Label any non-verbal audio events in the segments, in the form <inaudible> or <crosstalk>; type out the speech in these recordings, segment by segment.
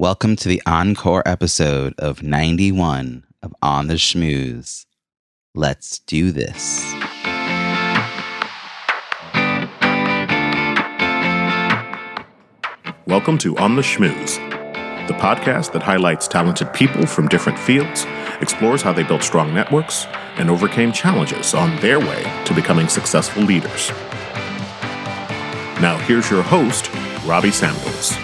Welcome to the encore episode of 91 of On the Schmooze. Let's do this. Welcome to On the Schmooze, the podcast that highlights talented people from different fields, explores how they built strong networks, and overcame challenges on their way to becoming successful leaders. Now, here's your host, Robbie Samuels.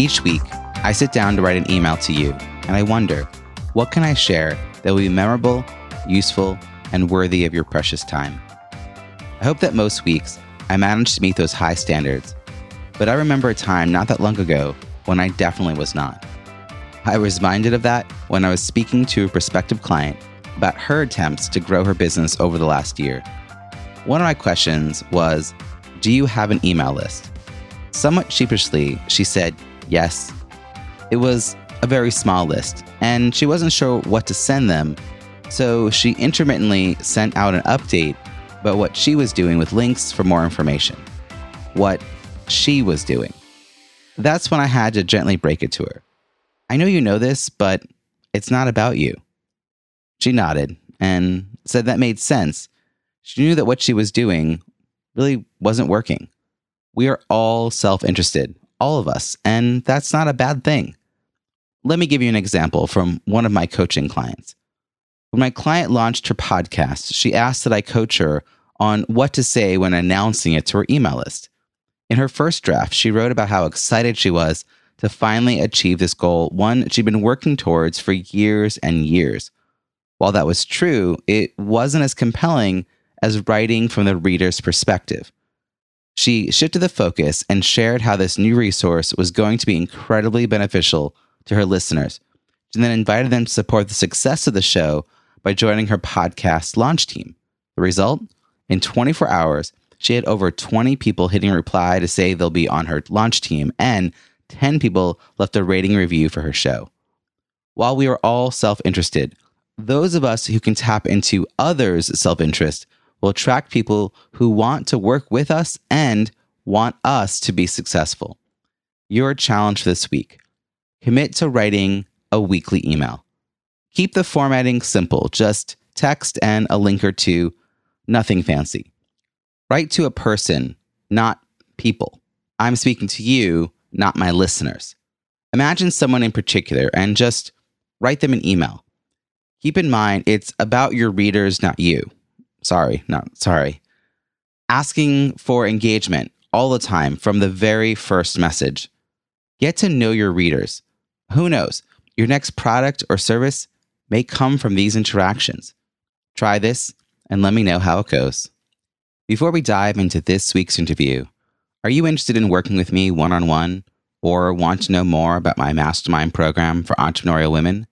Each week, I sit down to write an email to you, and I wonder, what can I share that will be memorable, useful, and worthy of your precious time? I hope that most weeks I manage to meet those high standards, but I remember a time not that long ago when I definitely was not. I was reminded of that when I was speaking to a prospective client about her attempts to grow her business over the last year. One of my questions was Do you have an email list? Somewhat sheepishly, she said, Yes. It was a very small list, and she wasn't sure what to send them, so she intermittently sent out an update about what she was doing with links for more information. What she was doing. That's when I had to gently break it to her. I know you know this, but it's not about you. She nodded and said that made sense. She knew that what she was doing really wasn't working. We are all self interested, all of us, and that's not a bad thing. Let me give you an example from one of my coaching clients. When my client launched her podcast, she asked that I coach her on what to say when announcing it to her email list. In her first draft, she wrote about how excited she was to finally achieve this goal, one she'd been working towards for years and years. While that was true, it wasn't as compelling as writing from the reader's perspective. She shifted the focus and shared how this new resource was going to be incredibly beneficial to her listeners, She then invited them to support the success of the show by joining her podcast launch team. The result? In 24 hours, she had over 20 people hitting reply to say they'll be on her launch team, and 10 people left a rating review for her show. While we are all self interested, those of us who can tap into others' self interest will attract people who want to work with us and want us to be successful. Your challenge this week commit to writing a weekly email. Keep the formatting simple, just text and a link or two, nothing fancy. Write to a person, not people. I'm speaking to you, not my listeners. Imagine someone in particular and just write them an email. Keep in mind, it's about your readers, not you. Sorry, not sorry. Asking for engagement all the time from the very first message. Get to know your readers. Who knows? Your next product or service may come from these interactions. Try this and let me know how it goes. Before we dive into this week's interview, are you interested in working with me one on one or want to know more about my mastermind program for entrepreneurial women?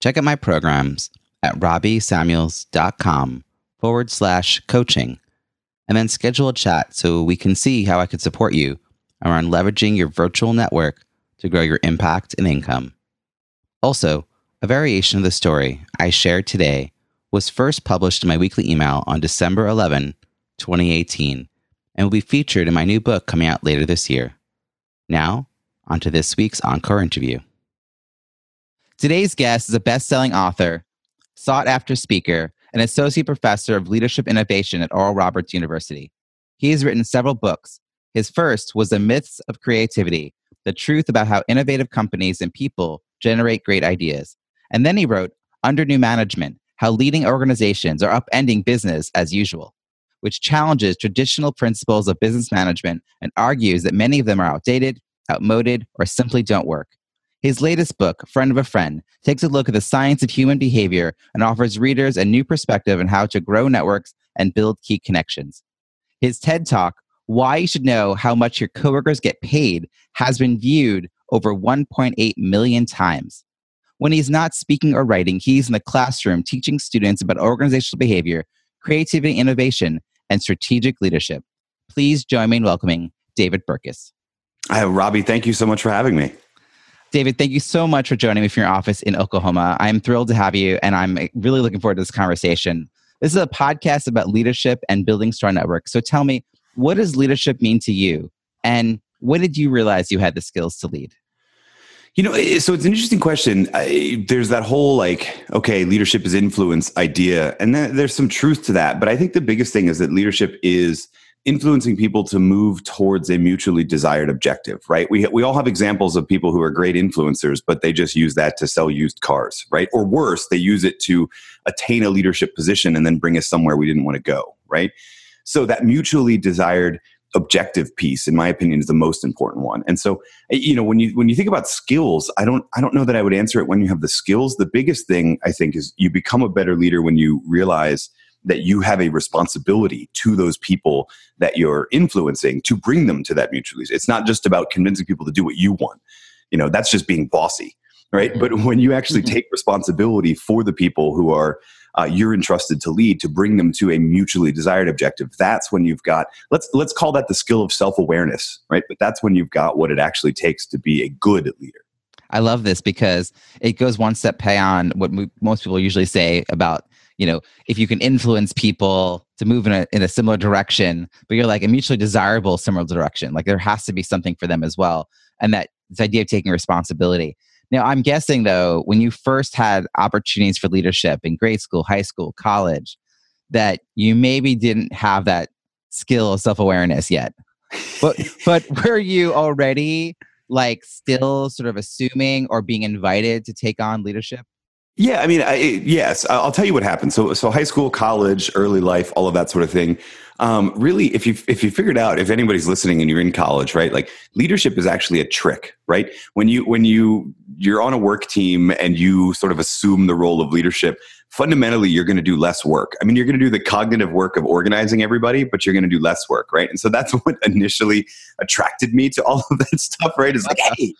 Check out my programs at robbiesamuels.com forward slash coaching and then schedule a chat so we can see how I could support you around leveraging your virtual network to grow your impact and income. Also, a variation of the story I shared today was first published in my weekly email on December 11, 2018, and will be featured in my new book coming out later this year. Now, on to this week's Encore interview. Today's guest is a best selling author, sought after speaker, and associate professor of leadership innovation at Oral Roberts University. He has written several books. His first was The Myths of Creativity The Truth About How Innovative Companies and People Generate Great Ideas. And then he wrote Under New Management How Leading Organizations Are Upending Business as Usual, which challenges traditional principles of business management and argues that many of them are outdated, outmoded, or simply don't work. His latest book, Friend of a Friend, takes a look at the science of human behavior and offers readers a new perspective on how to grow networks and build key connections. His TED Talk, Why You Should Know How Much Your Coworkers Get Paid, has been viewed over 1.8 million times. When he's not speaking or writing, he's in the classroom teaching students about organizational behavior, creativity, innovation, and strategic leadership. Please join me in welcoming David Burkus. Hi, Robbie, thank you so much for having me. David, thank you so much for joining me from your office in Oklahoma. I'm thrilled to have you, and I'm really looking forward to this conversation. This is a podcast about leadership and building strong networks. So tell me, what does leadership mean to you? And when did you realize you had the skills to lead? You know, so it's an interesting question. I, there's that whole like, okay, leadership is influence idea, and there's some truth to that. But I think the biggest thing is that leadership is influencing people to move towards a mutually desired objective, right? We, we all have examples of people who are great influencers, but they just use that to sell used cars, right? Or worse, they use it to attain a leadership position and then bring us somewhere we didn't want to go, right? So that mutually desired objective piece in my opinion is the most important one and so eh, you know when you when you think about skills i don't i don't know that i would answer it when you have the skills the biggest thing i think is you become a better leader when you realize that you have a responsibility to those people that you're influencing to bring them to that mutually. It's not just about convincing people to do what you want. You know, that's just being bossy, right? Mm-hmm. But when you actually mm-hmm. take responsibility for the people who are uh, you're entrusted to lead to bring them to a mutually desired objective that's when you've got let's let's call that the skill of self-awareness right but that's when you've got what it actually takes to be a good leader I love this because it goes one step beyond what most people usually say about you know if you can influence people to move in a, in a similar direction but you're like a mutually desirable similar direction like there has to be something for them as well and that this idea of taking responsibility. Now i'm guessing though when you first had opportunities for leadership in grade school high school college that you maybe didn't have that skill of self-awareness yet. But <laughs> but were you already like still sort of assuming or being invited to take on leadership yeah, I mean, I, yes, I'll tell you what happened. So, so high school, college, early life, all of that sort of thing. Um, really, if you if you figured out, if anybody's listening and you're in college, right? Like leadership is actually a trick, right? When you when you you're on a work team and you sort of assume the role of leadership, fundamentally you're going to do less work. I mean, you're going to do the cognitive work of organizing everybody, but you're going to do less work, right? And so that's <laughs> what initially attracted me to all of that stuff, right? Is like, hey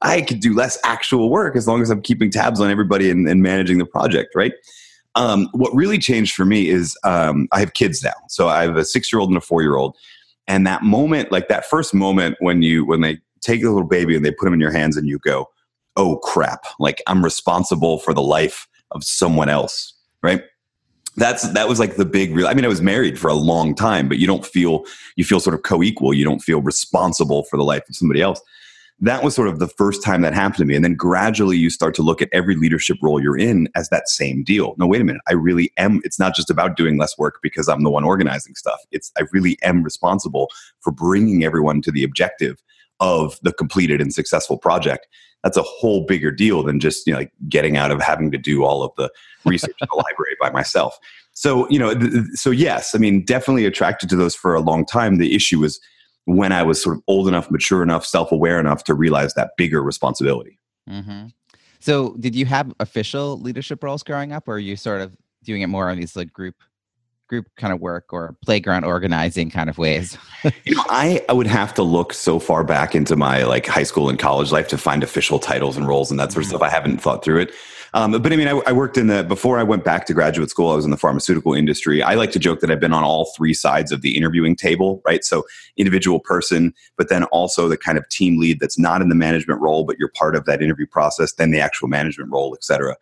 I could do less actual work as long as I'm keeping tabs on everybody and, and managing the project, right? Um, what really changed for me is um, I have kids now. So I have a six year old and a four year old. And that moment, like that first moment when you, when they take the little baby and they put them in your hands and you go, oh crap, like I'm responsible for the life of someone else, right? That's that was like the big real. I mean, I was married for a long time, but you don't feel you feel sort of co-equal. You don't feel responsible for the life of somebody else that was sort of the first time that happened to me. And then gradually you start to look at every leadership role you're in as that same deal. No, wait a minute. I really am. It's not just about doing less work because I'm the one organizing stuff. It's, I really am responsible for bringing everyone to the objective of the completed and successful project. That's a whole bigger deal than just, you know, like getting out of having to do all of the <laughs> research in the library by myself. So, you know, th- so yes, I mean, definitely attracted to those for a long time. The issue was, when I was sort of old enough, mature enough, self aware enough to realize that bigger responsibility. Mm-hmm. So, did you have official leadership roles growing up, or are you sort of doing it more on these like group group kind of work or playground organizing kind of ways? <laughs> you know, I, I would have to look so far back into my like high school and college life to find official titles and roles and that sort of mm-hmm. stuff. I haven't thought through it. Um, but I mean, I, I, worked in the, before I went back to graduate school, I was in the pharmaceutical industry. I like to joke that I've been on all three sides of the interviewing table, right? So, individual person, but then also the kind of team lead that's not in the management role, but you're part of that interview process, then the actual management role, et cetera.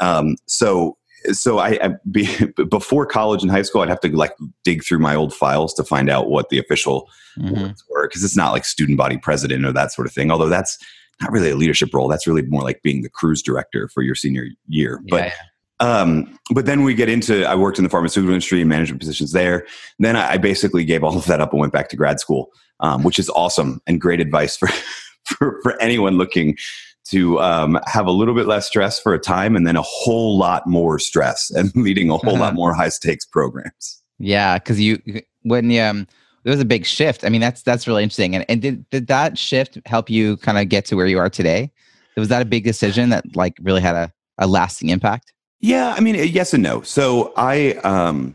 Um, so, so I, I be, <laughs> before college and high school, I'd have to like dig through my old files to find out what the official mm-hmm. words were because it's not like student body president or that sort of thing. Although that's not really a leadership role. That's really more like being the cruise director for your senior year. But yeah. um, but then we get into I worked in the pharmaceutical industry and management positions there. Then I, I basically gave all of that up and went back to grad school, um, which is awesome and great advice for <laughs> for, for anyone looking to um, have a little bit less stress for a time and then a whole lot more stress and <laughs> leading a whole uh-huh. lot more high stakes programs. Yeah, because you when you um, there was a big shift. I mean, that's that's really interesting. And and did did that shift help you kind of get to where you are today? Was that a big decision that like really had a, a lasting impact? Yeah, I mean, yes and no. So I um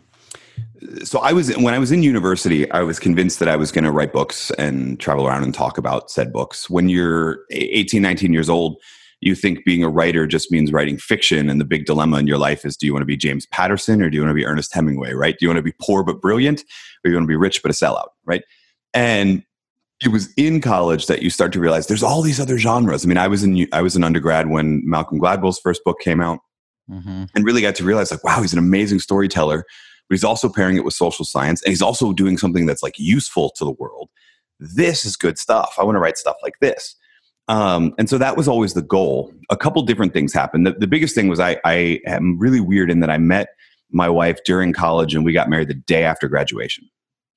so I was when I was in university, I was convinced that I was going to write books and travel around and talk about said books. When you're 18, 19 years old, you think being a writer just means writing fiction and the big dilemma in your life is do you want to be james patterson or do you want to be ernest hemingway right do you want to be poor but brilliant or do you want to be rich but a sellout right and it was in college that you start to realize there's all these other genres i mean i was in i was an undergrad when malcolm gladwell's first book came out mm-hmm. and really got to realize like wow he's an amazing storyteller but he's also pairing it with social science and he's also doing something that's like useful to the world this is good stuff. I want to write stuff like this. Um, and so that was always the goal. A couple different things happened. The, the biggest thing was I, I am really weird in that I met my wife during college and we got married the day after graduation.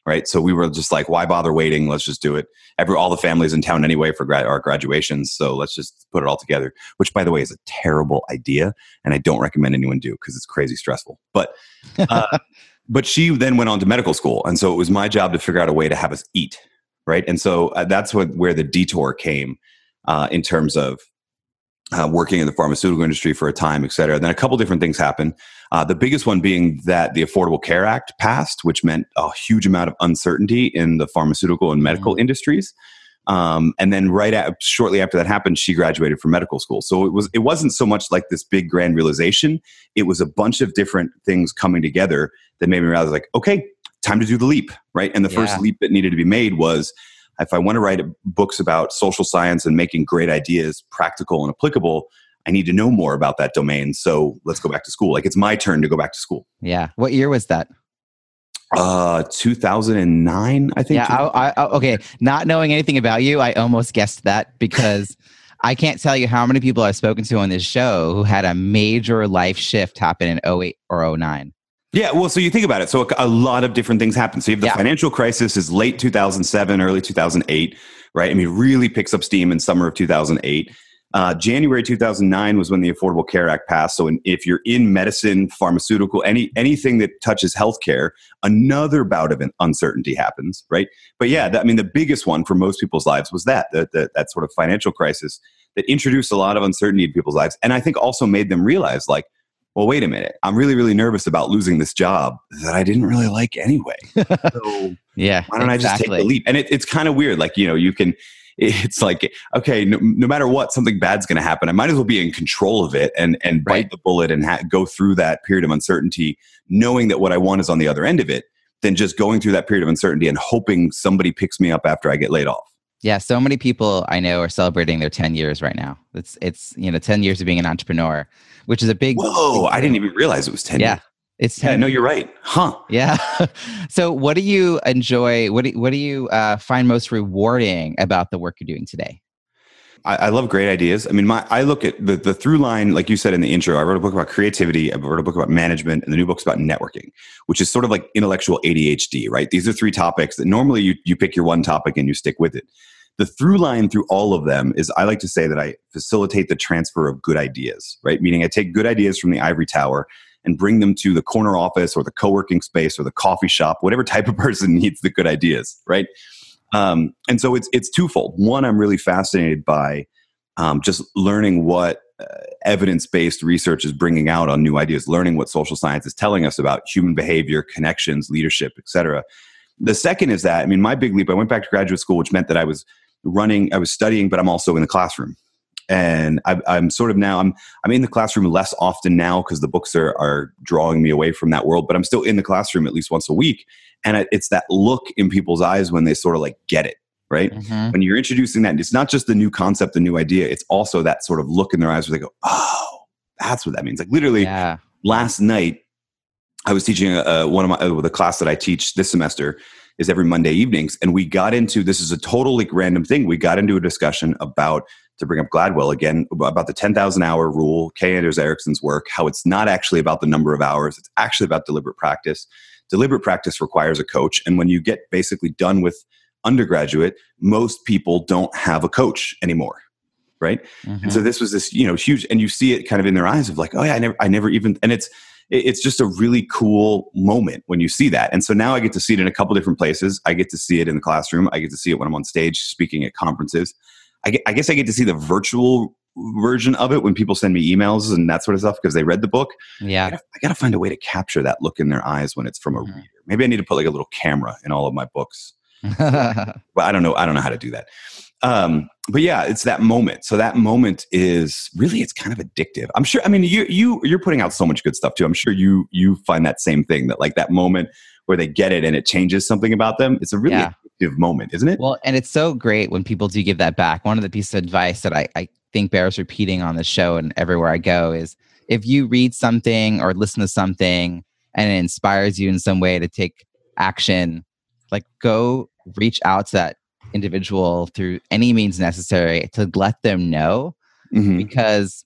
Right. So we were just like, why bother waiting? Let's just do it. Every, all the families in town anyway for our graduations. So let's just put it all together, which by the way is a terrible idea. And I don't recommend anyone do because it's crazy stressful. But, uh, <laughs> but she then went on to medical school. And so it was my job to figure out a way to have us eat. Right. And so uh, that's what, where the detour came uh, in terms of uh, working in the pharmaceutical industry for a time, et cetera. Then a couple different things happened. Uh, the biggest one being that the Affordable Care Act passed, which meant a huge amount of uncertainty in the pharmaceutical and medical mm-hmm. industries. Um, and then right at, shortly after that happened, she graduated from medical school. So it was it wasn't so much like this big grand realization. It was a bunch of different things coming together that made me realize like, okay, time to do the leap, right? And the yeah. first leap that needed to be made was if I want to write books about social science and making great ideas practical and applicable, I need to know more about that domain. So let's go back to school. Like it's my turn to go back to school. Yeah. What year was that? Uh, 2009, I think. Yeah. I, I, okay. Not knowing anything about you, I almost guessed that because <laughs> I can't tell you how many people I've spoken to on this show who had a major life shift happen in 08 or 09. Yeah, well, so you think about it. So a, lot of different things happen. So you have the yeah. financial crisis is late 2007, early 2008, right? I mean, really picks up steam in summer of 2008. Uh, January 2009 was when the Affordable Care Act passed. So in, if you're in medicine, pharmaceutical, any anything that touches healthcare, another bout of uncertainty happens, right? But yeah, that, I mean, the biggest one for most people's lives was that, that that that sort of financial crisis that introduced a lot of uncertainty in people's lives, and I think also made them realize, like, well, wait a minute. I'm really, really nervous about losing this job that I didn't really like anyway. <laughs> So yeah, why don't exactly. I just take the leap? And it, it's kind of weird. Like, you know, you can, it's like, okay, no, no matter what, something bad's going to happen. I might as well be in control of it and, and bite right. the bullet and ha- go through that period of uncertainty, knowing that what I want is on the other end of it, than just going through that period of uncertainty and hoping somebody picks me up after I get laid off. Yeah, so many people I know are celebrating their 10 years right now. It's it's you know 10 years of being an entrepreneur, which is a big Whoa, I didn't even realize it was 10 yeah. It's 10 yeah, no, you're right. Huh. Yeah. <laughs> so what do you enjoy what do, what do you uh, find most rewarding about the work you're doing today? I, I, love great ideas. I mean, my I look at the the through line, like you said in the intro. I wrote a book about creativity. I wrote a book about management, and the new book's about networking, which is sort of like intellectual ADHD. Right? These are three topics that normally you you pick your one topic and you stick with it the through line through all of them is I like to say that I facilitate the transfer of good ideas, right? Meaning I take good ideas from the ivory tower and bring them to the corner office or the co-working space or the coffee shop, whatever <laughs> type of person needs the good ideas, right? Um, and so it's it's twofold. One, I'm really fascinated by um, just learning what uh, evidence-based research is bringing out on new ideas, learning what social science is telling us about human behavior, connections, leadership, et cetera. The second is that I mean, my big leap. I went back to graduate school, which meant that I was running, I was studying, but I'm also in the classroom. And I, I'm sort of now, I'm, I'm in the classroom less often now because the books are, are drawing me away from that world, but I'm still in the classroom at least once a week. And it's that look in people's eyes when they sort of like get it, right? Mm-hmm. When you're introducing that, it's not just the new concept, the new idea, it's also that sort of look in their eyes where they go, oh, that's what that means. Like literally yeah. last night, I was teaching uh, one of my, uh, the class that I teach this semester is every Monday evenings. And we got into this is a totally random thing. We got into a discussion about to bring up Gladwell again about the 10,000 hour rule, K. Anders Ericsson's work, how it's not actually about the number of hours, it's actually about deliberate practice. Deliberate practice requires a coach. And when you get basically done with undergraduate, most people don't have a coach anymore. Right. Mm-hmm. And so mm-hmm. this was this, you know, huge, and you see it kind of in their eyes of like, oh yeah, I never, I never even, and it's, it's just a really cool moment when you see that. And so now I get to see it in a couple different places. I get to see it in the classroom. I get to see it when I'm on stage speaking at conferences. I, get, I guess I get to see the virtual version of it when people send me emails and that sort of stuff because they read the book. Yeah. I gotta, find a way to capture that look in their eyes when it's from a mm-hmm. reader. Maybe I need to put like a little camera in all of my books. <laughs> but I don't know. I don't know how to do that. Um, but yeah, it's that moment. So that moment is really it's kind of addictive. I'm sure. I mean, you you you're putting out so much good stuff too. I'm sure you you find that same thing that like that moment where they get it and it changes something about them. It's a really yeah. addictive moment, isn't it? Well, and it's so great when people do give that back. One of the pieces of advice that I, I think bears repeating on the show and everywhere I go is if you read something or listen to something and it inspires you in some way to take action, like go reach out to that individual through any means necessary to let them know Mhm. because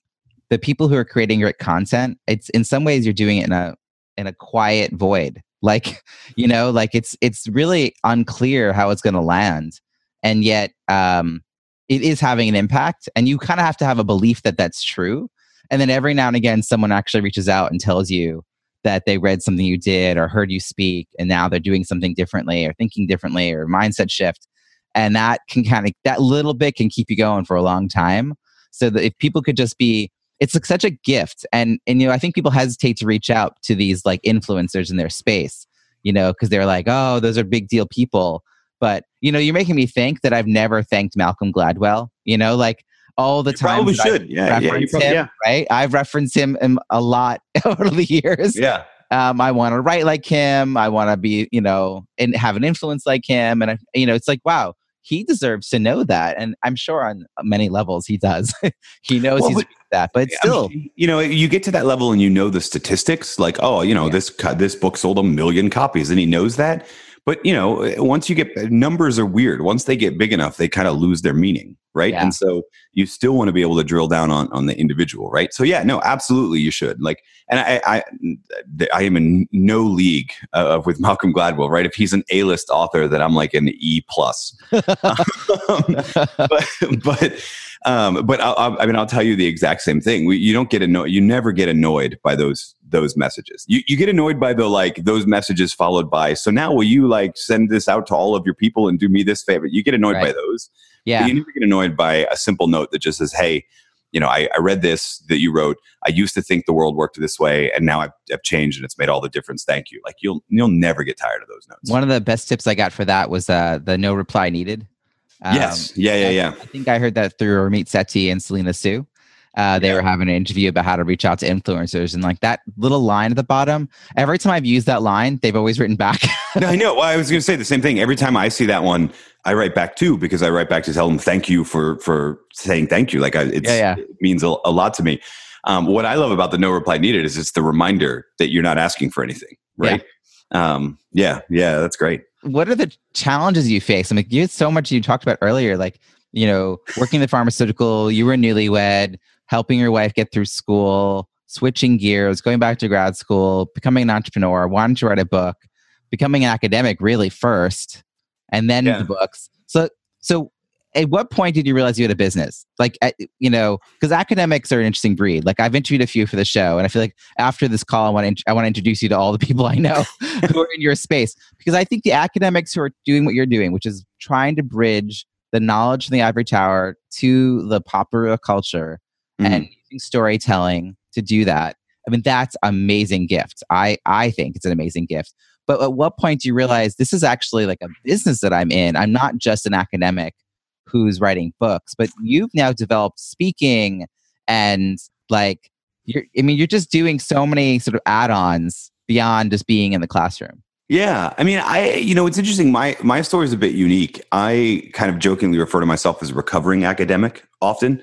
the people who are creating great content it's in some ways you're doing it in a in a quiet void. Like <laughs> you know like it's it's really unclear how it's going to land. And yet um it is having an impact and you kind of have to have a belief that that's true. And then every now and again someone actually reaches out and tells you that they read something you did or heard you speak and now they're doing something differently or thinking differently or mindset shift and that can kind of that little bit can keep you going for a long time so that if people could just be it's like such a gift and and you know i think people hesitate to reach out to these like influencers in their space you know because they're like oh those are big deal people but you know you're making me think that i've never thanked malcolm gladwell you know like all the time probably should. Yeah, yeah, probably- him, yeah. right i've referenced him um, a lot <laughs> over the years Yeah. Um, I want to write like him. I want to be, you know, and have an influence like him. And I, you know, it's like, wow, he deserves to know that. And I'm sure on many levels he does. <laughs> he knows Well, he's but- that, but I still, mean, you know, you get to that level and you know the statistics, like, oh, you know, Yeah. this this book sold a million copies, and he knows that. But you know, eh, once you get eh, numbers are weird. Once they get big enough, they kind of lose their meaning, right? Yeah. And so you still want to be able to drill down on on the individual, right? So yeah, no, absolutely, you should. Like, and I I, I am in no league uh, with Malcolm Gladwell, right? If he's an A list author, that I'm like an E plus. <laughs> <laughs> Um, but but um, but I'll, I'll- I mean, I'll tell you the exact same thing. We, you don't get annoyed. You never get annoyed by those those messages. You you get annoyed by the like those messages followed by. So now will you like send this out to all of your people and do me this favor? You get annoyed by those. yeah, But you never get annoyed by a simple note that just says, "Hey." You know, I, I read this that you wrote. I used to think the world worked this way, and now I've, I've changed, and it's made all the difference. Thank you. Like you'll you'll never get tired of those notes. one of the best tips I got for that was uh, the no reply needed. Um, yes, yeah, yeah, yeah. I think I heard that through Ramit Sethi and Selena Soo. Uh, they Yeah. were having an interview about how to reach out to influencers, and like that little line at the bottom. Every time I've used that line, they've always written back. no, I know. Well, I was going to say the same thing. Every time I see that one, I write back too because I write back to tell them thank you for for saying thank you. Like I, it's, Yeah, yeah. it means a, a lot to me. Um, what I love about the no reply needed is it's the reminder that you're not asking for anything, right? Um, yeah, yeah, that's great. What are the challenges you face? I mean, you had so much you talked about earlier, like, you know, working the pharmaceutical, you were newlywed, helping your wife get through school, switching gears, going back to grad school, becoming an entrepreneur, wanting to write a book, becoming an academic really first, and then Yeah. the books. So, so at what point did you realize you had a business? Like, at, you know, because academics are an interesting breed. Like, I've interviewed a few for the show, and I feel like after this call, I want to I want to introduce you to all the <laughs> people I know <laughs> who are in your space because I think the academics who are doing what you're doing, which is trying to bridge the knowledge from the ivory tower to the popular culture Mhm. and using storytelling to do that. I mean, that's amazing gift. I I think it's an amazing gift. But at what point do you realize this is actually like a business that I'm in? I'm not just an academic who's writing books, but you've now developed speaking and like you're I mean, you're just doing so many sort of add-ons beyond just being in the classroom. Yeah, I mean, I you know it's interesting. My my story is a bit unique. I kind of jokingly refer to myself as a recovering academic often,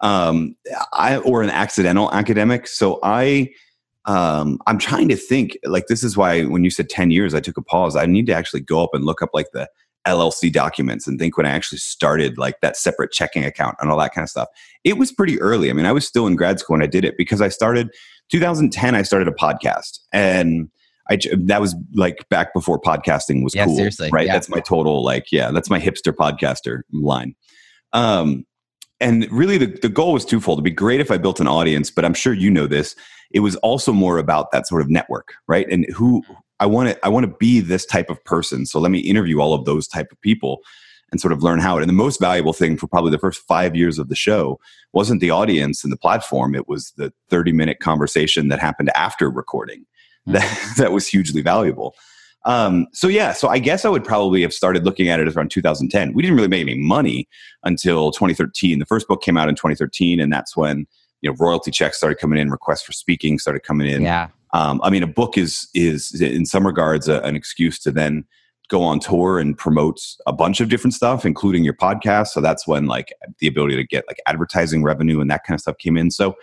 um, I or an accidental academic. So I um, I'm trying to think. Like this is why when you said ten years, I took a pause. I need to actually go up and look up like the LLC documents and think when I actually started like that separate checking account and all that kind of stuff. It was pretty early. I mean, I was still in grad school when I did it because I started 2010. I started a podcast and. I that was like back before podcasting was Yeah, cool, seriously, right? yeah. That's my total like, yeah, that's my hipster podcaster line. Um, and really, the the goal was twofold. It'd be great if I built an audience, but I'm sure you know this. It was also more about that sort of network, right? And who I want to I want to be this type of person. So let me interview all of those type of people and sort of learn how it. And the most valuable thing for probably the first five years of the show wasn't the audience and the platform. It was the 30 minute conversation that happened after recording that, <laughs> that was hugely valuable. Um, so yeah, so I guess I would probably have started looking at it around 2010. We didn't really make any money until 2013. The first book came out in 2013, and that's when you know royalty checks started coming in, requests for speaking started coming in. Yeah. Um, I mean, a book is is in some regards a, an excuse to then go on tour and promote a bunch of different stuff, including your podcast. So that's when like the ability to get like advertising revenue and that kind of stuff came in. So,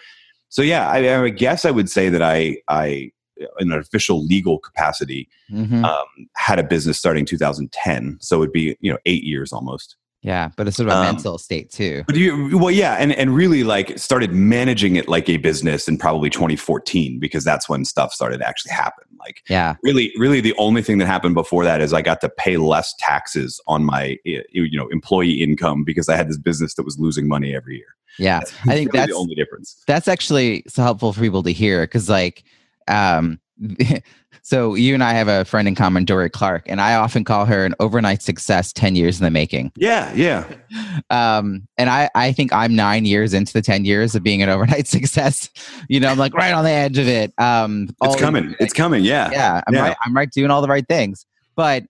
so yeah, I, I guess I would say that I I in an official legal capacity, Mhm. um, had a business starting 2010. So it'd be you know eight years almost. Yeah, but it's sort of a um, mental state too. But you, well, yeah, and and really like started managing it like a business in probably 2014 because that's when stuff started to actually happen. Like Yeah, really, really, the only thing that happened before that is I got to pay less taxes on my eh, you know employee income because I had this business that was losing money every year. yeah. I think really that's the only difference. that's actually so helpful for people to hear because like um <laughs> so you and i have a friend in common dorie clark and i often call her an overnight success 10 years in the making Yeah, yeah, <laughs> um and i i think i'm nine years into the 10 years of being an overnight <laughs> success you know i'm like right on the edge of it um it's coming. It's coming. Yeah, yeah i'm Yeah. right i'm right doing all the right things but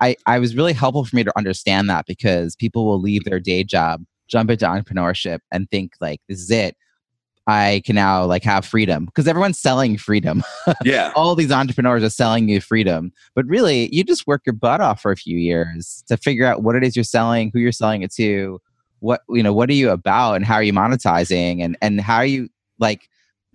I, I was really helpful for me to understand that because people will leave their day job, jump into entrepreneurship, and think like this is it. I can now like have freedom because everyone's selling freedom. <laughs> yeah. All these entrepreneurs are selling you freedom, but really, you just work your butt off for a few years to figure out what it is you're selling, who you're selling it to, what you know, what are you about, and how are you monetizing, and and how are you like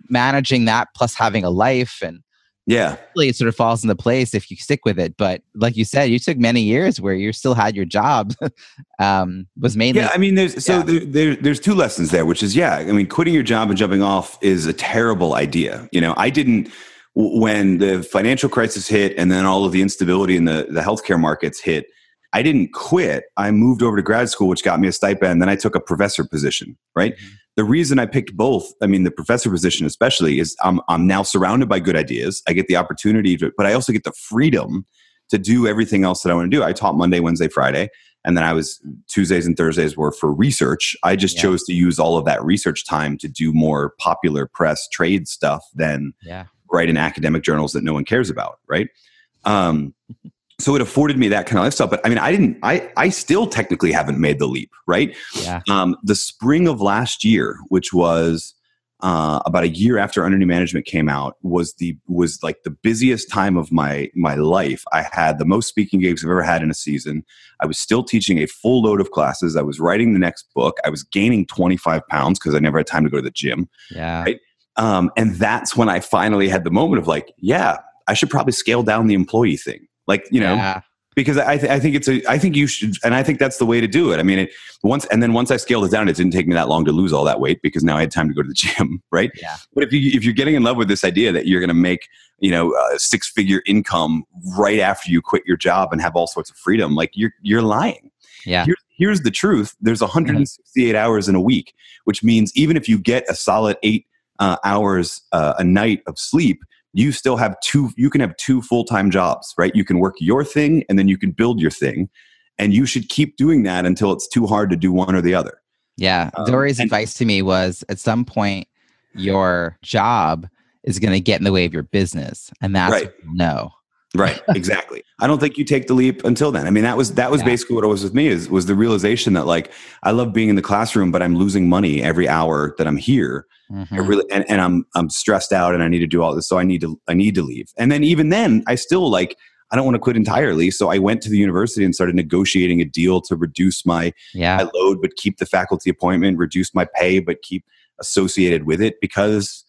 managing that plus having a life and Yeah. really it sort of falls into place if you stick with it. But like you said, you took many years where you still had your job. <laughs> um, was mainly Yeah, I mean, there's so Yeah. there, there, there's two lessons there, which is yeah, I mean, quitting your job and jumping off is a terrible idea. You know, I didn't when the financial crisis hit and then all of the instability in the the healthcare markets hit. I didn't quit. I moved over to grad school, which got me a stipend. Then I took a professor position. Right. Mhm. The reason I picked both, I mean, the professor position especially, is I'm I'm now surrounded by good ideas. I get the opportunity to, but I also get the freedom to do everything else that I want to do. I taught Monday, Wednesday, Friday and then I was Tuesdays and Thursdays were for research. I just Yeah. chose to use all of that research time to do more popular press trade stuff than yeah, write in academic journals that no one cares about, right? Um, so it afforded me that kind of lifestyle. But I mean, I didn't. I I still technically haven't made the leap, right? yeah, Um, the spring of last year, which was uh, about a year after Under New Management came out, was the was like the busiest time of my my life. I had the most speaking gigs I've ever had in a season. I was still teaching a full load of classes. I was writing the next book. I was gaining 25 pounds because I never had time to go to the gym. yeah, Right. Um, and that's when I finally had the moment of like, yeah, I should probably scale down the employee thing. Like, you know, yeah, because I, th- I think it's a I think you should and I think that's the way to do it. I mean, it, once and then once I scaled it down, it didn't take me that long to lose all that weight because now I had time to go to the <laughs> gym, right? Yeah. But if you if you're getting in love with this idea that you're going to make you know a six figure income right after you quit your job and have all sorts of freedom, like you're you're lying. yeah, Here's, here's the truth: there's 168 hours in a week, which means even if you get a solid eight uh, hours uh, a night of sleep, you still have two. You can have two full time jobs, right? You can work your thing, and then you can build your thing, and you should keep doing that until it's too hard to do one or the other. yeah. Um, Dorie's and- advice to me was at some point your job is going to get in the way of your business, and that's Right. no. Right, <laughs> exactly. I don't think you take the leap until then. I mean, that was that was Yeah. basically what it was with me is was the realization that like I love being in the classroom, but I'm losing money every hour that I'm here. I Mhm. really and, and I'm I'm stressed out and I need to do all this. So I need to I need to leave. And then even then, I still like I don't want to quit entirely. So I went to the university and started negotiating a deal to reduce my, Yeah, my load, but keep the faculty appointment, reduce my pay, but keep associated with it because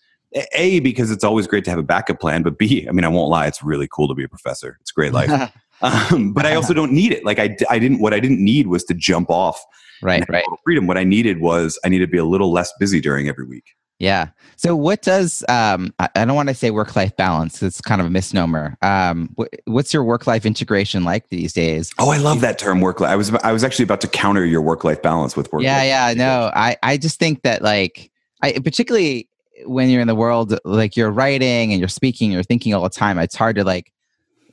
a because it's always great to have a backup plan. But b I mean I won't lie, it's really cool to be a professor. It's great life. <laughs> um, but I also don't need it. Like I, I didn't what I didn't need was to jump off right, right. freedom. What I needed was I needed to be a little less busy during every week. Yeah. So what does um I, I don't want to say work life balance. It's kind of a misnomer. Um wh- what's your work life integration like these days? Oh, I love that term work life. I was I was actually about to counter your work life balance with work. yeah, yeah, no. I I just think that like I particularly when you're in the world like you're writing and you're speaking, you're thinking all the time. It's hard to like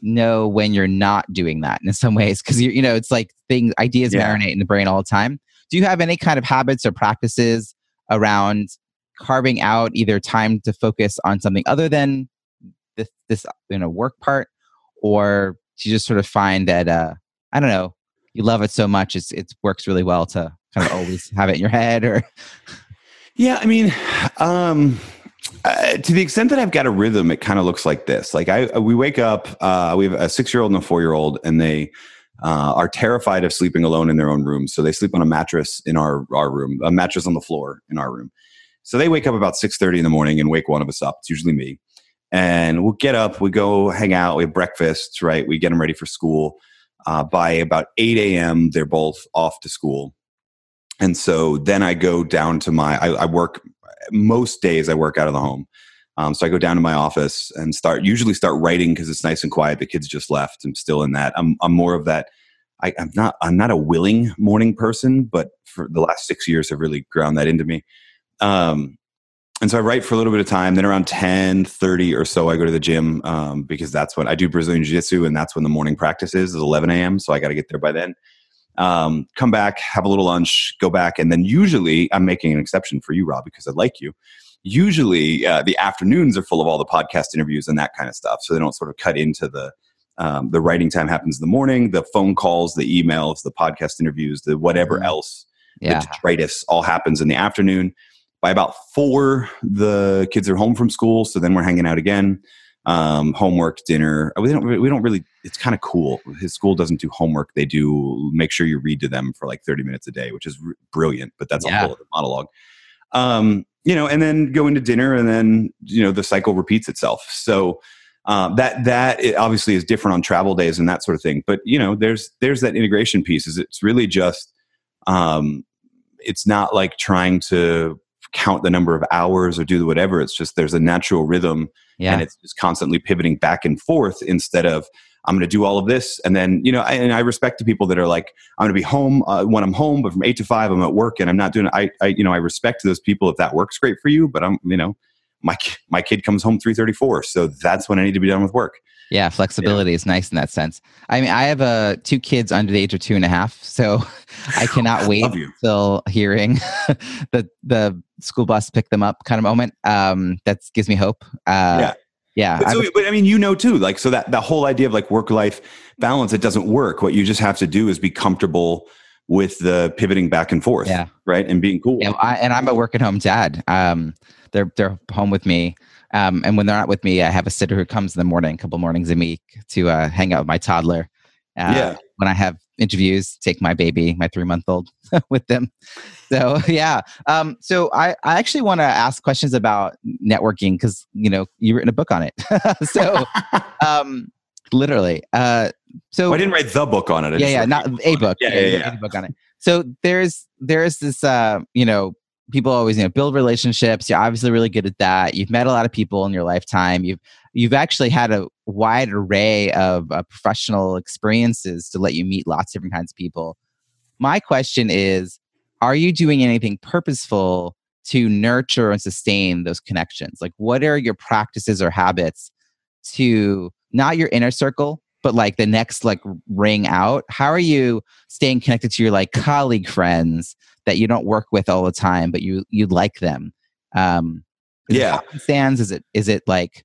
know when you're not doing that in some ways because you you know it's like things ideas Yeah. marinate in the brain all the time. Do you have any kind of habits or practices around carving out either time to focus on something other than this this you know work part or do you just sort of find that uh I don't know you love it so much it's it works really well to kind of always have it in your head or <laughs> Yeah, I mean, um, uh, to the extent that I've got a rhythm, it kind of looks like this. Like I, we wake up, uh, we have a six-year-old and a four-year-old, and they uh, are terrified of sleeping alone in their own room. So they sleep on a mattress in our our room, a mattress on the floor in our room. So they wake up about six thirty in the morning and wake one of us up. It's usually me. and we'll get up, we go hang out, we have breakfast, right? We get them ready for school. Uh, by about 8 a.m., they're both off to school. And so then I go down to my, I, I work, most days I work out of the home. Um, so I go down to my office and start, usually start writing because it's nice and quiet. The kids just left. I'm still in that. I'm, I'm more of that. I, am not, I'm not a willing morning person, but for the last six years have really ground that into me. Um, and so I write for a little bit of time. Then around 10, 30 or so, I go to the gym um, because that's when I do Brazilian Jiu Jitsu and that's when the morning practice is, is 11 a.m. So I got to get there by then. Um, come back, have a little lunch, go back. And then usually, I'm making an exception for you, Rob, because I like you. Usually, uh, the afternoons are full of all the podcast interviews and that kind of stuff. So they don't sort of cut into the, um, the writing time happens in the morning, the phone calls, the emails, the podcast interviews, the whatever mm-hmm. else, yeah. the detritus all happens in the afternoon by about four, the kids are home from school. So then we're hanging out again. Um, homework, dinner. We don't. We don't really. It's kind of cool. His school doesn't do homework. They do make sure you read to them for like thirty minutes a day, which is r- brilliant. But that's yeah. a whole other monologue. Um, you know, and then go into dinner, and then you know the cycle repeats itself. So um, that that obviously is different on travel days and that sort of thing. But you know, there's there's that integration piece. Is it's really just um, it's not like trying to count the number of hours or do whatever. It's just there's a natural rhythm yeah. and it's just constantly pivoting back and forth instead of I'm going to do all of this. And then, you know, I, and I respect the people that are like, I'm going to be home uh, when I'm home, but from eight to five, I'm at work and I'm not doing it. I, I, you know, I respect those people if that works great for you, but I'm, you know, my, my kid comes home 334. So that's when I need to be done with work. Yeah, flexibility yeah. is nice in that sense. I mean, I have uh, two kids under the age of two and a half, <laughs> so <laughs> I cannot wait until hearing <laughs> the the school bus pick them up kind of moment. Um, that gives me hope. Uh, yeah. Yeah, but, so, I, but I mean, you know too, like so that the whole idea of like work life balance, it doesn't work. What you just have to do is be comfortable with the pivoting back and forth, yeah, right, and being cool. Yeah, I, and I'm a work at home dad. Um, they're they're home with me um, and when they're not with me, I have a sitter who comes in the morning, a couple mornings a week to uh, hang out with my toddler. Uh, yeah. When I have interviews, take my baby, my three month old, <laughs> with them. So <laughs> yeah. Um, so I, I actually want to ask questions about networking because you know you written a book on it. <laughs> so um, literally. Uh, so well, I didn't write the book on it. I yeah, yeah, not a book. Yeah, yeah, yeah, yeah. Book on it. So there's there's this uh, you know people always you know build relationships. You're obviously really good at that. You've met a lot of people in your lifetime. You've you've actually had a wide array of uh, professional experiences to let you meet lots of different kinds of people. My question is are you doing anything purposeful to nurture and sustain those connections? Like what are your practices or habits to not your inner circle but like the next like ring out? How are you staying connected to your like colleague friends that you don't work with all the time, but you you like them. Um, yeah, stands. Is it is it like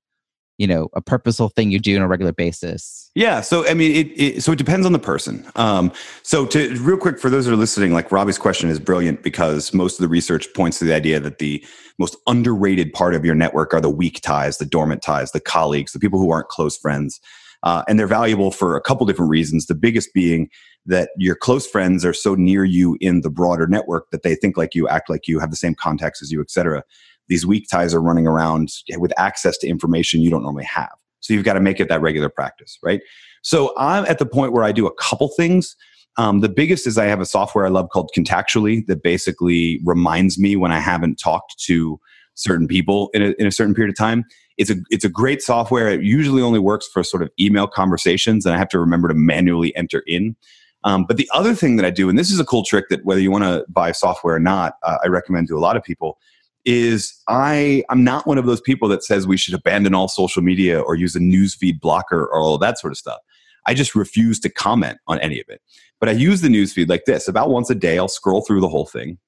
you know a purposeful thing you do on a regular basis? Yeah. So I mean, it, it so it depends on the person. Um, so to real quick for those that are listening, like Robbie's question is brilliant because most of the research points to the idea that the most underrated part of your network are the weak ties, the dormant ties, the colleagues, the people who aren't close friends. Uh, and they're valuable for a couple different reasons. The biggest being that your close friends are so near you in the broader network that they think like you, act like you, have the same contacts as you, etc. These weak ties are running around with access to information you don't normally have. So you've got to make it that regular practice, right? So I'm at the point where I do a couple things. Um, the biggest is I have a software I love called Contactually that basically reminds me when I haven't talked to certain people in a, in a certain period of time. It's a it's a great software. It usually only works for sort of email conversations, and I have to remember to manually enter in. Um, but the other thing that I do, and this is a cool trick that whether you want to buy software or not, uh, I recommend to a lot of people, is I I'm not one of those people that says we should abandon all social media or use a newsfeed blocker or all that sort of stuff. I just refuse to comment on any of it. But I use the newsfeed like this. About once a day, I'll scroll through the whole thing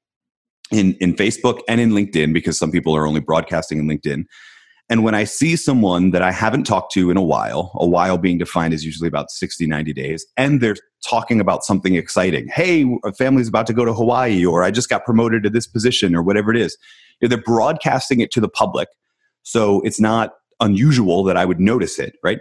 in, in Facebook and in LinkedIn because some people are only broadcasting in LinkedIn. And when I see someone that I haven't talked to in a while, a while being defined as usually about 60, 90 days, and they're talking about something exciting. Hey, a family's about to go to Hawaii, or I just got promoted to this position, or whatever it is. They're broadcasting it to the public. So it's not unusual that I would notice it, right?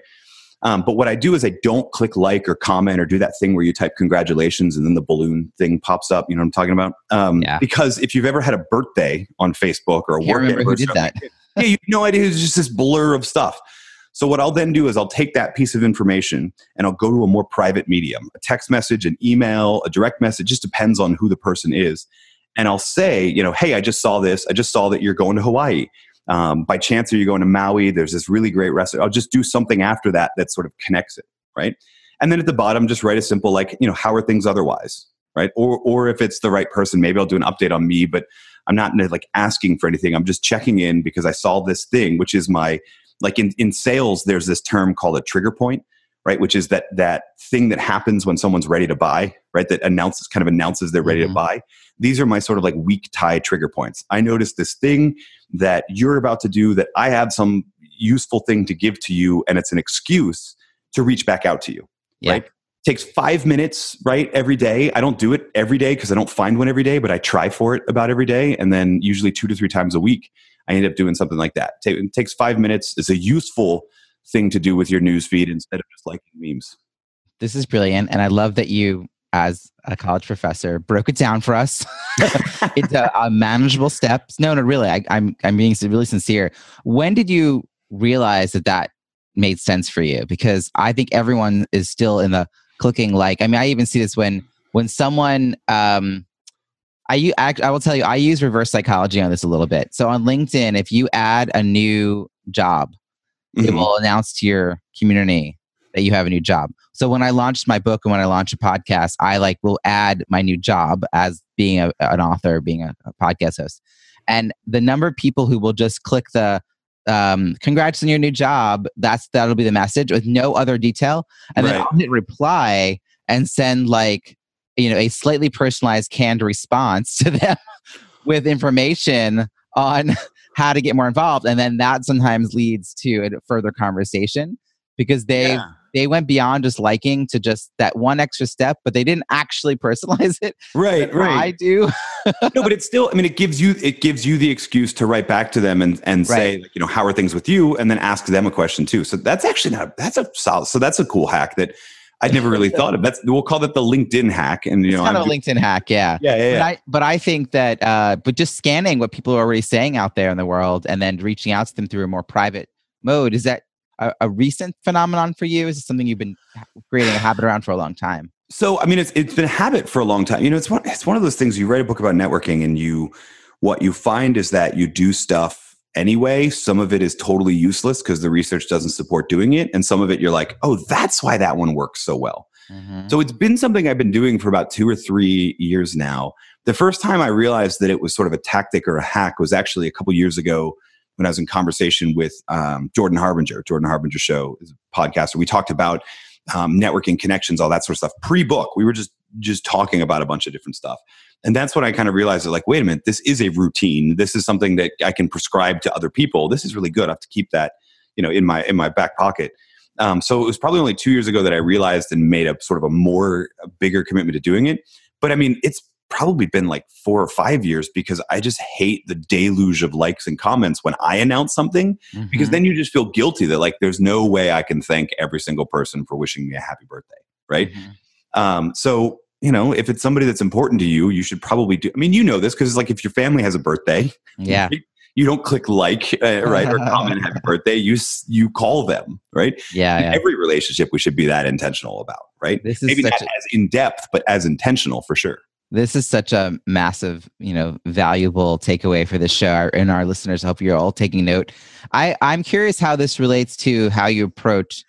Um, but what I do is I don't click like or comment or do that thing where you type congratulations and then the balloon thing pops up. You know what I'm talking about? Um, yeah. Because if you've ever had a birthday on Facebook or a work anniversary, who did that. Yeah, you have no idea. It's just this blur of stuff. So what I'll then do is I'll take that piece of information and I'll go to a more private medium, a text message, an email, a direct message, just depends on who the person is. And I'll say, you know, hey, I just saw this. I just saw that you're going to Hawaii. Um, by chance, are you going to Maui? There's this really great restaurant. I'll just do something after that that sort of connects it, right? And then at the bottom, just write a simple like, you know, how are things otherwise, right? Or or if it's the right person, maybe I'll do an update on me, but I'm not like asking for anything. I'm just checking in because I saw this thing, which is my like in, in sales, there's this term called a trigger point, right? Which is that that thing that happens when someone's ready to buy, right? That announces kind of announces they're ready mm-hmm. to buy. These are my sort of like weak tie trigger points. I noticed this thing that you're about to do that I have some useful thing to give to you, and it's an excuse to reach back out to you. Yeah. Right? Takes five minutes right every day i don't do it every day because i don't find one every day but i try for it about every day and then usually two to three times a week I end up doing something like that. It takes five minutes. It's a useful thing to do with your news feed instead of just liking memes. This is brilliant. And I love that you, as a college professor, broke it down for us <laughs> into uh, manageable steps. No, no, really. I, I'm, I'm being really sincere. When did you realize that that made sense for you? Because I think everyone is still in the clicking like. I mean, I even see this when when someone um, I, I will tell you, I use reverse psychology on this a little bit. So on LinkedIn, if you add a new job, mm-hmm. it will announce to your community that you have a new job. So when I launched my book and when I launched a podcast, I like will add my new job as being a, an author, being a, a, podcast host. And the number of people who will just click the um, congrats on your new job, that's that'll be the message with no other detail. And right. then I'll hit reply and send like you know a slightly personalized canned response <laughs> to them with information on how to get more involved and then that sometimes leads to a further conversation because they yeah. They went beyond just liking to just that one extra step but they didn't actually <laughs> personalize it right right i do no but it's still i mean it gives you it gives you the excuse to write back to them and and right. say like, you know how are things with you and then ask them a question too so that's actually not that's a solid so that's a cool hack that I'd never really <laughs> thought of. That's we'll call that the LinkedIn hack, and you it's know, kind of a LinkedIn hack, yeah, yeah, yeah. yeah. But, I, but I think that, uh, but just scanning what people are already saying out there in the world, and then reaching out to them through a more private mode, is that a, a recent phenomenon for you? Is it something you've been creating a habit around for a long time? So, I mean, it's it's been a habit for a long time. You know, it's one it's one of those things. You write a book about networking, and you what you find is that you do stuff anyway. Some of it is totally useless because the research doesn't support doing it. And some of it you're like, oh, that's why that one works so well. Mm-hmm. So it's been something I've been doing for about two or three years now. The first time I realized that it was sort of a tactic or a hack was actually a couple years ago when I was in conversation with um, Jordan Harbinger. Jordan Harbinger Show is a. We talked about um, networking connections, all that sort of stuff. Pre-book, we were just just talking about a bunch of different stuff. And that's when I kind of realized that, like, wait a minute, this is a routine. This is something that I can prescribe to other people. This is really good. I have to keep that, you know, in my in my back pocket. Um, so it was probably only two years ago that I realized and made a sort of a more a bigger commitment to doing it. But I mean, it's probably been like four or five years because I just hate the deluge of likes and comments when I announce something mm-hmm. because then you just feel guilty that like there's no way I can thank every single person for wishing me a happy birthday, right? Mm-hmm. Um, so you know, if it's somebody that's important to you, you should probably do. I mean, you know this because it's like if your family has a birthday, yeah, you don't click like uh, right or comment happy <laughs> birthday. You you call them right. Yeah, yeah, Every relationship we should be that intentional about, right? This is maybe not a, as in depth, but as intentional for sure. This is such a massive, you know, valuable takeaway for this show and our listeners. I hope you're all taking note. I I'm curious how this relates to how you approach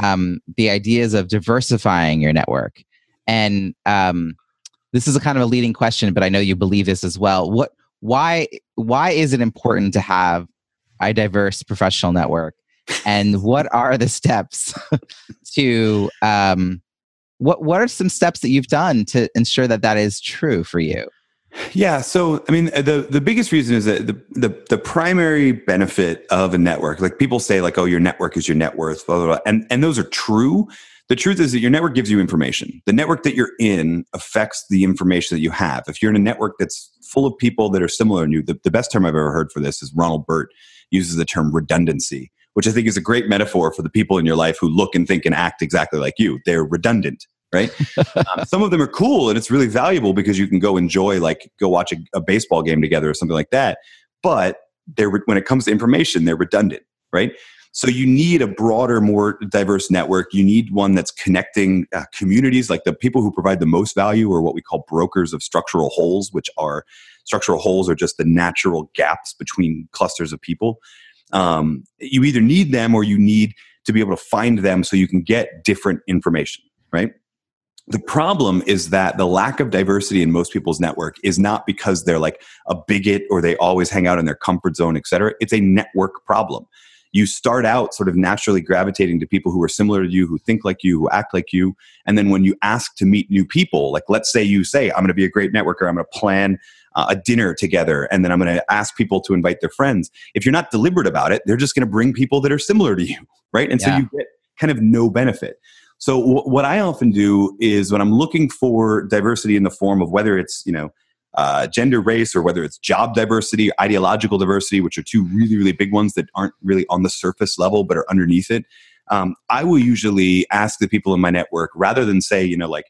um, the ideas of diversifying your network and um, this is a kind of a leading question, but I know you believe this as well. What, why, why is it important to have a diverse professional network? And what are the <laughs> steps <laughs> to, um, what, what are some steps that you've done to ensure that that is true for you? Yeah, so I mean, the the biggest reason is that the, the the primary benefit of a network, like people say, like, oh, your network is your net worth, blah blah, blah. and and those are true. The truth is that your network gives you information. The network that you're in affects the information that you have. If you're in a network that's full of people that are similar to you, the, the best term I've ever heard for this is Ronald Burt uses the term redundancy, which I think is a great metaphor for the people in your life who look and think and act exactly like you. They're redundant right? <laughs> um, some of them are cool and it's really valuable because you can go enjoy, like, go watch a, a, baseball game together or something like that. But they're when it comes to information, they're redundant, right? So you need a broader, more diverse network. You need one that's connecting uh, communities, like the people who provide the most value, or what we call brokers of structural holes, which are structural holes are just the natural gaps between clusters of people. Um, you either need them or you need to be able to find them so you can get different information, right? The problem is that the lack of diversity in most people's network is not because they're like a bigot or they always hang out in their comfort zone, et cetera. It's a network problem. You start out sort of naturally gravitating to people who are similar to you, who think like you, who act like you. And then when you ask to meet new people, like let's say you say, I'm going to be a great networker, I'm going to plan uh, a dinner together, and then I'm going to ask people to invite their friends. If you're not deliberate about it, they're just going to bring people that are similar to you, <laughs> right? And yeah. so you get kind of no benefit. So w- what I often do is when I'm looking for diversity in the form of whether it's you know uh, gender, race, or whether it's job diversity, ideological diversity, which are two really really big ones that aren't really on the surface level but are underneath it. Um, I will usually ask the people in my network rather than say you know like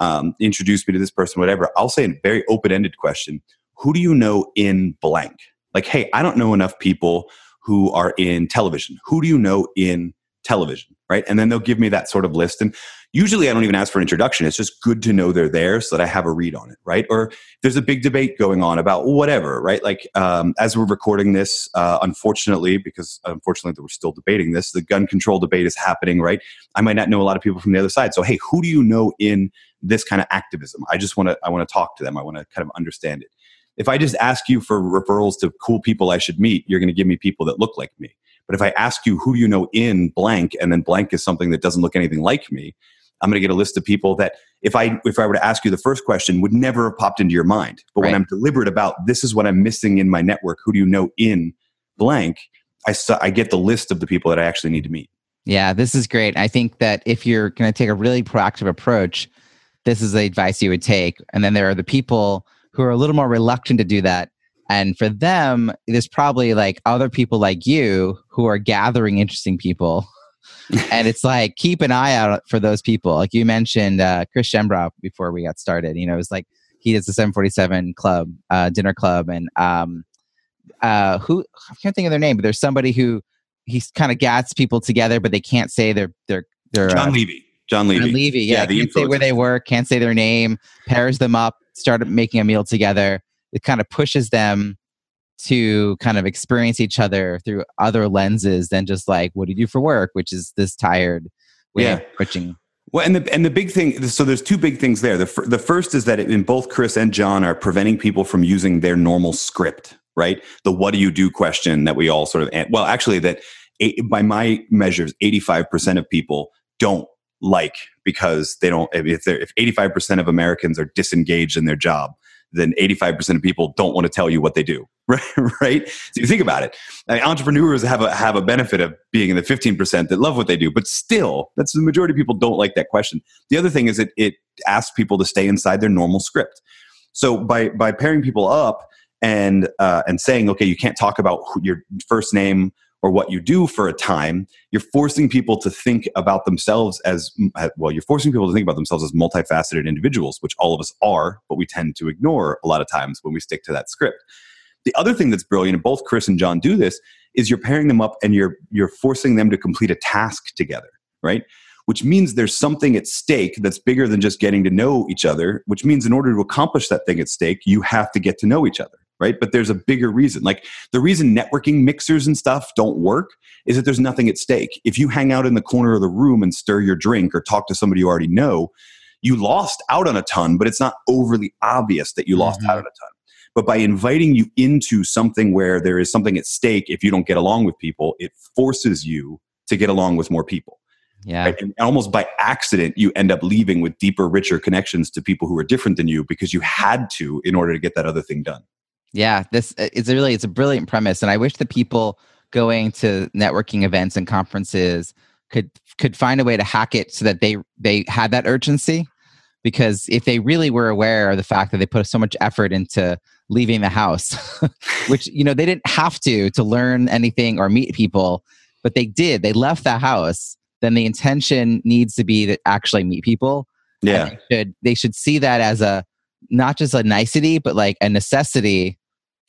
um, introduce me to this person, whatever. I'll say a very open ended question: Who do you know in blank? Like, hey, I don't know enough people who are in television. Who do you know in television, right? And then they'll give me that sort of list. And usually I don't even ask for an introduction. It's just good to know they're there so that I have a read on it, right? Or there's a big debate going on about whatever, right? Like um, as we're recording this, uh, unfortunately, because unfortunately we're still debating this, the gun control debate is happening, right? I might not know a lot of people from the other side. So, hey, who do you know in this kind of activism? I just want to, I want to talk to them. I want to kind of understand it. If I just ask you for referrals to cool people I should meet, you're going to give me people that look like me but if I ask you who you know in blank, and then blank is something that doesn't look anything like me, I'm going to get a list of people that if I if I were to ask you the first question would never have popped into your mind. But right. when I'm deliberate about this is what I'm missing in my network, who do you know in blank? I I get the list of the people that I actually need to meet. Yeah, this is great. I think that if you're going to take a really proactive approach, this is the advice you would take. And then there are the people who are a little more reluctant to do that and for them, there's probably like other people like you who are gathering interesting people. And it's like keep an eye out for those people. Like you mentioned, uh, Chris Schembra before we got started. You know, it was like he does the 747 Club uh, dinner club, and um, uh, who I can't think of their name, but there's somebody who he's kind of gats people together, but they can't say their their their John uh, Levy. John Levy. John Levy. Yeah, yeah the can't say where they work, can't say their name, pairs them up, start making a meal together it kind of pushes them to kind of experience each other through other lenses than just like what do you do for work which is this tired way yeah. approaching well, and the and the big thing, so there's two big things there. The f- the first is that in both Chris and John are preventing people from using their normal script, right? The "What do you do?" question that we all sort of well, actually, that eight, by my measures, 85 percent of people don't like because they don't. If they're if 85 percent of Americans are disengaged in their job, then 85% of people don't want to tell you what they do. <laughs> Right. right. So you think about it. I mean, entrepreneurs have a, have a benefit of being in the 15% that love what they do, but still that's the majority of people don't like that question. The other thing is it, it asks people to stay inside their normal script. So by, by pairing people up and, uh, and saying, okay, you can't talk about your first name, or what you do for a time, you're forcing people to think about themselves as well, you're forcing people to think about themselves as multifaceted individuals, which all of us are, but we tend to ignore a lot of times when we stick to that script. The other thing that's brilliant, and both Chris and John do this, is you're pairing them up and you're you're forcing them to complete a task together, right? Which means there's something at stake that's bigger than just getting to know each other, which means in order to accomplish that thing at stake, you have to get to know each other right? But there's a bigger reason. Like the reason networking mixers and stuff don't work is that there's nothing at stake. If you hang out in the corner of the room and stir your drink or talk to somebody you already know, you lost out on a ton, but it's not overly obvious that you lost mm-hmm. out on a ton. But by inviting you into something where there is something at stake, if you don't get along with people, it forces you to get along with more people. Yeah. Right? And almost by accident, you end up leaving with deeper, richer connections to people who are different than you because you had to in order to get that other thing done. Yeah, this uh, is really it's a brilliant premise, and I wish the people going to networking events and conferences could could find a way to hack it so that they they had that urgency. Because if they really were aware of the fact that they put so much effort into leaving the house, <laughs> which you know they didn't have to to learn anything or meet people, but they did. They left the house. Then the intention needs to be to actually meet people. Yeah, they should they should see that as a not just a nicety, but like a necessity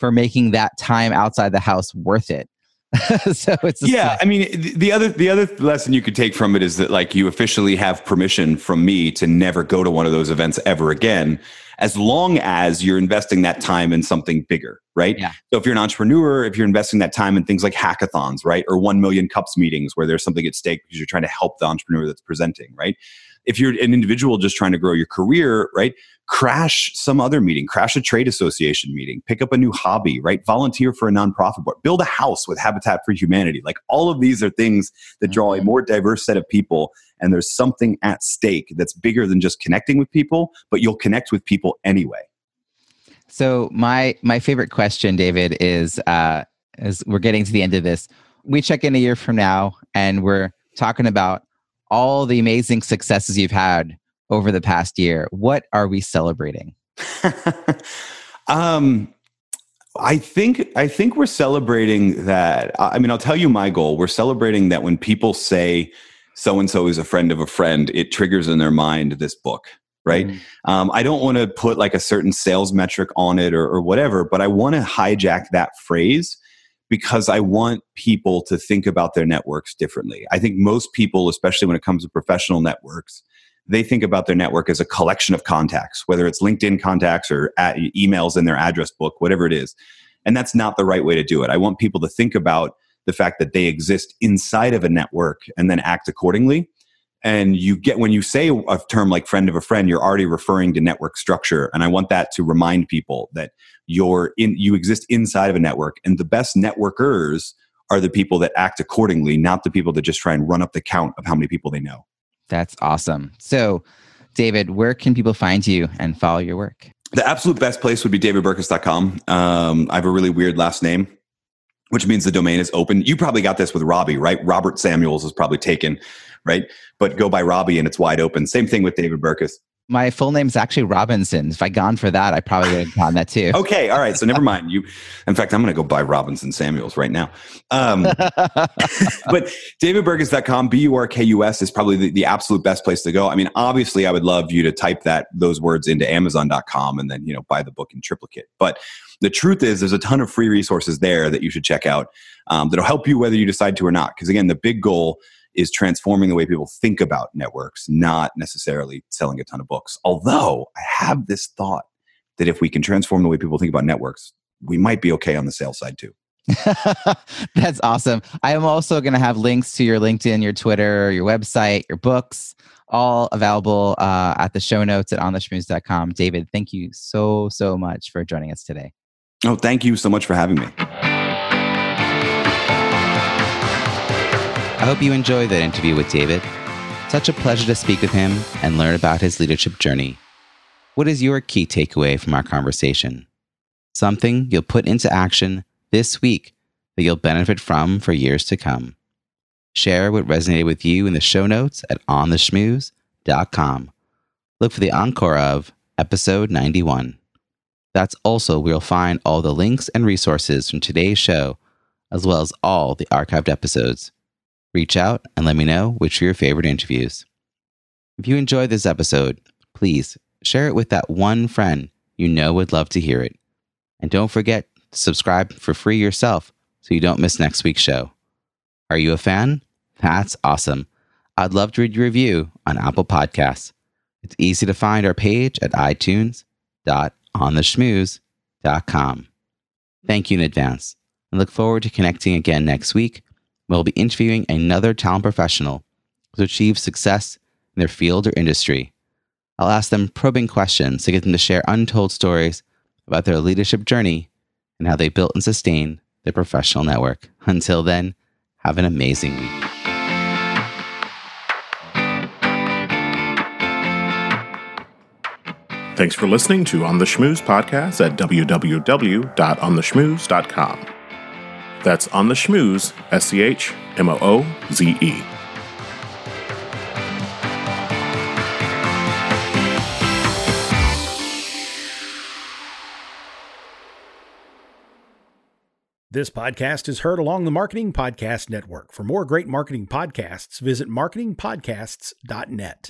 for making that time outside the house worth it. <laughs> so it's yeah. Like, I mean, the other the other lesson you could take from it is that like you officially have permission from me to never go to one of those events ever again, as long as you're investing that time in something bigger, right? Yeah. So if you're an entrepreneur, if you're investing that time in things like hackathons, right, or one million cups meetings where there's something at stake because you're trying to help the entrepreneur that's presenting, right? If you're an individual just trying to grow your career, right? crash some other meeting, crash a trade association meeting, pick up a new hobby, right? Volunteer for a nonprofit board, build a house with Habitat for Humanity. Like all of these are things that draw a mm-hmm. more diverse set of people. And there's something at stake that's bigger than just connecting with people, but you'll connect with people anyway. So my my favorite question, David, is uh, as we're getting to the end of this, we check in a year from now and we're talking about all the amazing successes you've had over the past year. What are we celebrating? <laughs> um, I think I think we're celebrating that. I mean, I'll tell you my goal. We're celebrating that when people say so and so is a friend of a friend, it triggers in their mind this book, right? Mm-hmm. Um, I don't want to put like a certain sales metric on it or, or whatever, but I want to hijack that phrase because I want people to think about their networks differently. I think most people, especially when it comes to professional networks, they think about their network as a collection of contacts, whether it's LinkedIn contacts or emails in their address book, whatever it is. And that's not the right way to do it. I want people to think about the fact that they exist inside of a network and then act accordingly. And you get, when you say a term like friend of a friend, you're already referring to network structure. And I want that to remind people that you're in, you exist inside of a network. And the best networkers are the people that act accordingly, not the people that just try and run up the count of how many people they know. That's awesome. So, David, where can people find you and follow your work? The absolute best place would be davidburkus.com. Um, I have a really weird last name, which means the domain is open. You probably got this with Robbie, right? Robert Samuels is probably taken, right? But go by Robbie and it's wide open. Same thing with David Burkus my full name is actually Robinson. If I gone for that, I probably would have gotten that too. <laughs> okay, all right. So never mind. You, in fact, I'm going to go buy Robinson Samuels right now. Um, <laughs> but davidburkus.com, B-U-R-K-U-S is probably the, the, absolute best place to go. I mean, obviously, I would love you to type that those words into Amazon.com and then you know buy the book in triplicate. But the truth is, there's a ton of free resources there that you should check out um, that'll help you whether you decide to or not. Because again, the big goal is transforming the way people think about networks, not necessarily selling a ton of books. Although I have this thought that if we can transform the way people think about networks, we might be okay on the sales side too. <laughs> That's awesome. I am also going to have links to your LinkedIn, your Twitter, your website, your books, all available uh, at the show notes at ontheschmooze.com. David, thank you so, so much for joining us today. Oh, thank you so much for having me. I hope you enjoyed that interview with David. Such a pleasure to speak with him and learn about his leadership journey. What is your key takeaway from our conversation? Something you'll put into action this week that you'll benefit from for years to come. Share what resonated with you in the show notes at ontheschmooze.com. Look for the encore of episode 91. That's also where you'll find all the links and resources from today's show, as well as all the archived episodes. Reach out and let me know which are your favorite interviews. If you enjoyed this episode, please share it with that one friend you know would love to hear it. And don't forget to subscribe for free yourself so you don't miss next week's show. Are you a fan? That's awesome. I'd love to read your review on Apple Podcasts. It's easy to find our page at itunes.ontheschmooze.com. Thank you in advance and look forward to connecting again next week we'll be interviewing another talent professional who's achieved success in their field or industry. I'll ask them probing questions to get them to share untold stories about their leadership journey and how they built and sustained their professional network. Until then, have an amazing week. Thanks for listening to On the Schmooze podcast at www.ontheschmooze.com. That's on the schmooze, S C H M O O Z E. This podcast is heard along the Marketing Podcast Network. For more great marketing podcasts, visit marketingpodcasts.net.